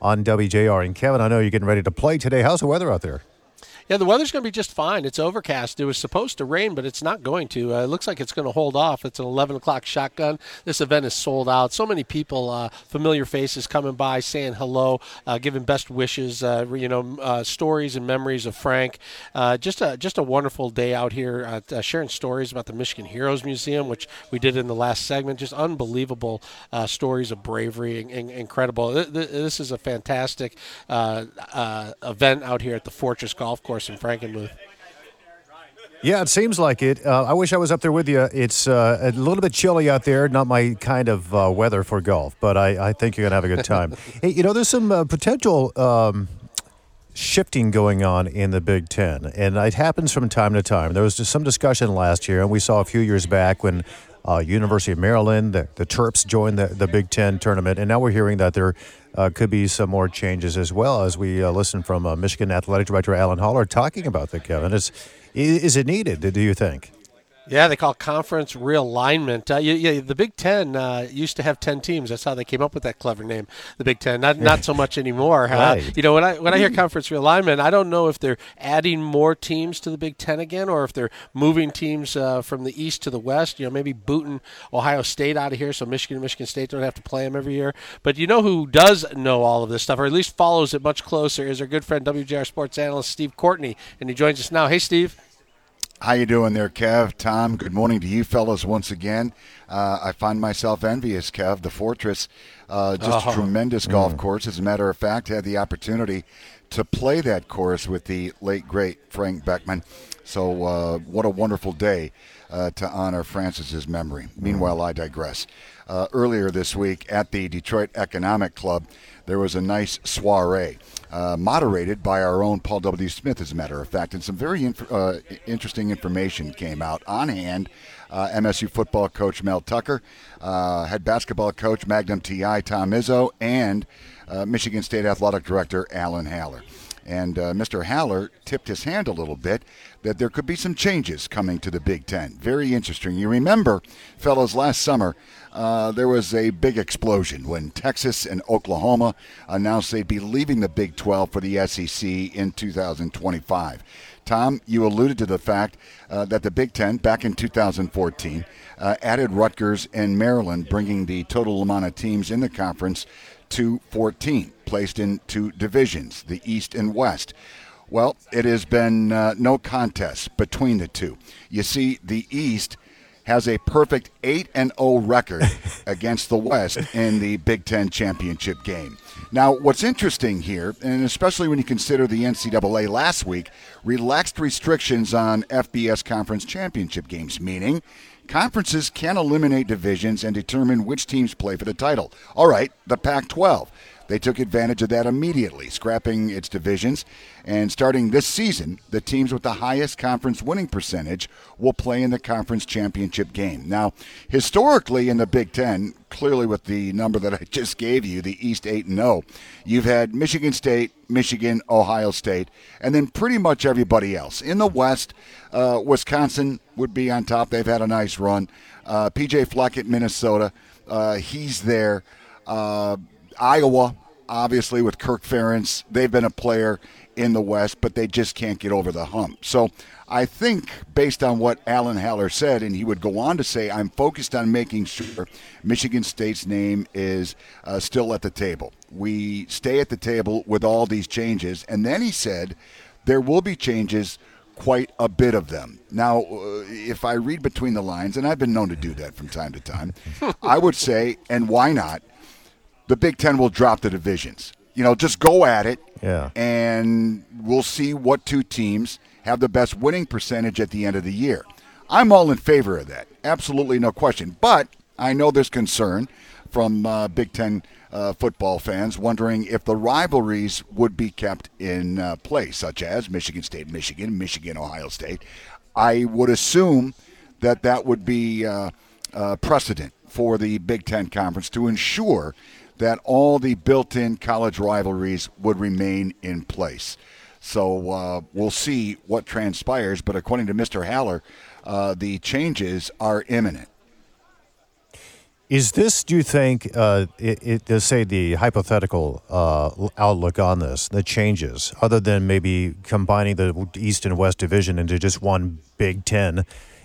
on WJR. And Kevin, I know you're getting ready to play today. How's the weather out there? Yeah, the weather's going to be just fine. It's overcast. It was supposed to rain, but it's not going to. Uh, it looks like it's going to hold off. It's an 11 o'clock shotgun. This event is sold out. So many people, uh, familiar faces coming by, saying hello, uh, giving best wishes, uh, you know, uh, stories and memories of Frank. Uh, just a just a wonderful day out here, sharing stories about the Michigan Heroes Museum, which we did in the last segment. Just unbelievable stories of bravery, and, and incredible. This is a fantastic event out here at the Fortress Golf Course in Frankenmuth. Yeah, it seems like it. Uh, I wish I was up there with you. It's uh, a little bit chilly out there, not my kind of uh, weather for golf, but I, I think you're going to have a good time. hey, you know, there's some uh, potential um, shifting going on in the Big Ten, and it happens from time to time. There was just some discussion last year, and we saw a few years back when uh, University of Maryland, the, the Terps joined the, the Big Ten tournament, and now we're hearing that there uh, could be some more changes as well as we uh, listen from uh, Michigan Athletic Director Alan Haller talking about that, Kevin. Is, is it needed, do you think? Yeah, they call conference realignment. Uh, yeah, yeah, the Big Ten uh, used to have ten teams. That's how they came up with that clever name, the Big Ten. Not not so much anymore. right. You know, when I when I hear conference realignment, I don't know if they're adding more teams to the Big Ten again, or if they're moving teams uh, from the East to the West. You know, maybe booting Ohio State out of here, so Michigan and Michigan State don't have to play them every year. But you know who does know all of this stuff, or at least follows it much closer, is our good friend WJR sports analyst Steve Courtney, and he joins us now. Hey, Steve. How you doing there, Kev? Tom, good morning to you fellas once again. Uh, I find myself envious, Kev. The Fortress, uh, just a tremendous mm. golf course. As a matter of fact, had the opportunity to play that course with the late great Frank Beckman. So, uh, what a wonderful day uh, to honor Francis's memory. Meanwhile, I digress. Uh, earlier this week at the Detroit Economic Club, there was a nice soiree uh, moderated by our own Paul W. Smith, as a matter of fact, and some very inf- uh, interesting information came out on hand. Uh, MSU football coach Mel Tucker, uh, head basketball coach Magnum TI Tom Izzo, and uh, Michigan State athletic director Alan Haller. And uh, Mr. Haller tipped his hand a little bit that there could be some changes coming to the Big Ten. Very interesting. You remember, fellows, last summer uh, there was a big explosion when Texas and Oklahoma announced they'd be leaving the Big 12 for the SEC in 2025. Tom, you alluded to the fact uh, that the Big Ten, back in 2014, uh, added Rutgers and Maryland, bringing the total amount of teams in the conference to 14, placed in two divisions, the East and West. Well, it has been uh, no contest between the two. You see, the East has a perfect 8 and 0 record against the West in the Big 10 championship game. Now, what's interesting here, and especially when you consider the NCAA last week, relaxed restrictions on FBS conference championship games, meaning conferences can eliminate divisions and determine which teams play for the title. All right, the Pac 12. They took advantage of that immediately, scrapping its divisions. And starting this season, the teams with the highest conference winning percentage will play in the conference championship game. Now, historically in the Big Ten, clearly with the number that I just gave you, the East 8 and 0, you've had Michigan State, Michigan, Ohio State, and then pretty much everybody else. In the West, uh, Wisconsin would be on top. They've had a nice run. Uh, PJ Fleck at Minnesota, uh, he's there. Iowa, obviously, with Kirk Ferentz, they've been a player in the West, but they just can't get over the hump. So I think, based on what Alan Haller said, and he would go on to say, I'm focused on making sure Michigan State's name is uh, still at the table. We stay at the table with all these changes. And then he said, there will be changes quite a bit of them. Now, uh, if I read between the lines, and I've been known to do that from time to time, I would say, and why not? The Big Ten will drop the divisions. You know, just go at it. Yeah. And we'll see what two teams have the best winning percentage at the end of the year. I'm all in favor of that. Absolutely no question. But I know there's concern from uh, Big Ten uh, football fans wondering if the rivalries would be kept in uh, place, such as Michigan State, Michigan, Michigan, Ohio State. I would assume that that would be uh, uh, precedent for the Big Ten Conference to ensure that all the built in college rivalries would remain in place. So uh, we'll see what transpires. But according to Mr. Haller, uh, the changes are imminent. Is this, do you think, uh, it, it, say the hypothetical uh, outlook on this the changes, other than maybe combining the East and West division into just one Big Ten,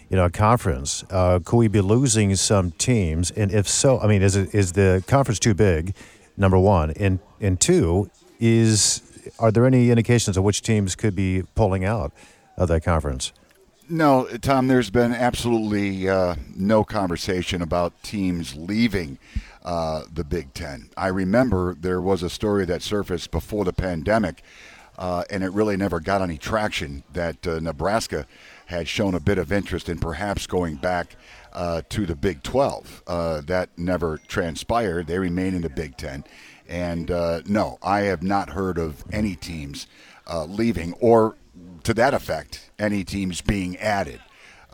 you know, a conference? Uh, could we be losing some teams? And if so, I mean, is it, is the conference too big? Number one, and and two is, are there any indications of which teams could be pulling out of that conference? No, Tom, there's been absolutely uh, no conversation about teams leaving uh, the Big Ten. I remember there was a story that surfaced before the pandemic, uh, and it really never got any traction that uh, Nebraska had shown a bit of interest in perhaps going back uh, to the Big 12. Uh, that never transpired. They remain in the Big Ten. And no, I have not heard of any teams leaving or to that effect, any teams being added.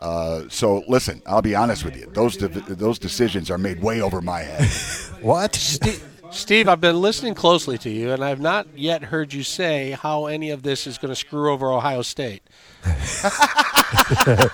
Uh, so listen, I'll be honest with you; those de- those decisions are made way over my head. what, Steve, Steve? I've been listening closely to you, and I've not yet heard you say how any of this is going to screw over Ohio State. uh,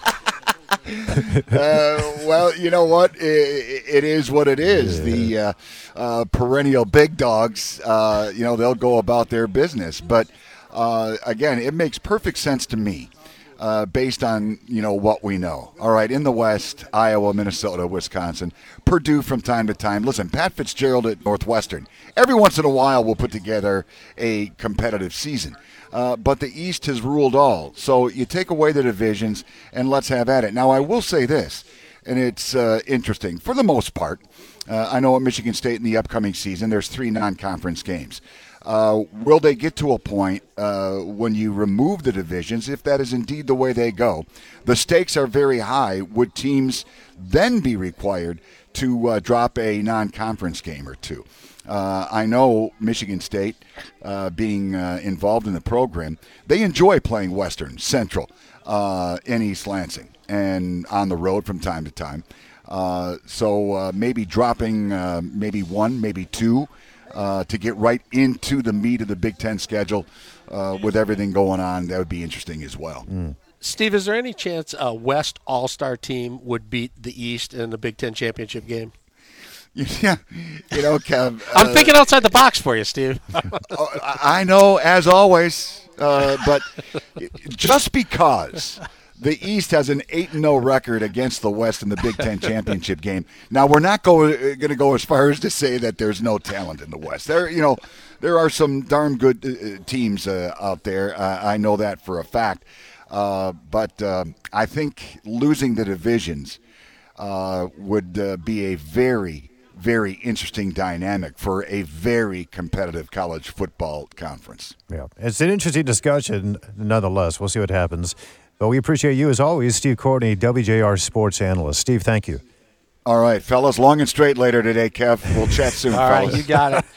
well, you know what? it, it is what it is. Yeah. The uh, uh, perennial big dogs, uh, you know, they'll go about their business, but uh, again, it makes perfect sense to me. Uh, based on you know what we know. All right, in the West, Iowa, Minnesota, Wisconsin, Purdue from time to time. Listen, Pat Fitzgerald at Northwestern. Every once in a while, we'll put together a competitive season. Uh, but the East has ruled all. So you take away the divisions and let's have at it. Now, I will say this, and it's uh, interesting for the most part. Uh, I know at Michigan State in the upcoming season, there's three non-conference games. Uh, will they get to a point uh, when you remove the divisions, if that is indeed the way they go? The stakes are very high. Would teams then be required to uh, drop a non conference game or two? Uh, I know Michigan State, uh, being uh, involved in the program, they enjoy playing Western, Central, in East Lansing, and on the road from time to time. So maybe dropping maybe one, maybe two uh, to get right into the meat of the Big Ten schedule uh, with everything going on. That would be interesting as well. Mm. Steve, is there any chance a West All Star team would beat the East in the Big Ten championship game? Yeah, you know, Kev. I'm uh, thinking outside the box for you, Steve. Oh, I know, as always, uh, but just because the East has an 8 0 record against the West in the Big Ten championship game. Now, we're not going to go as far as to say that there's no talent in the West. There, you know, there are some darn good uh, teams uh, out there. Uh, I know that for a fact. Uh, but uh, I think losing the divisions uh, would be a very, very interesting dynamic for a very competitive college football conference. Yeah, it's an interesting discussion, nonetheless. We'll see what happens. But we appreciate you as always, Steve Courtney, WJR sports analyst. Steve, thank you. All right, fellas, long and straight later today, Kev. We'll chat soon, All fellas. right, you got it.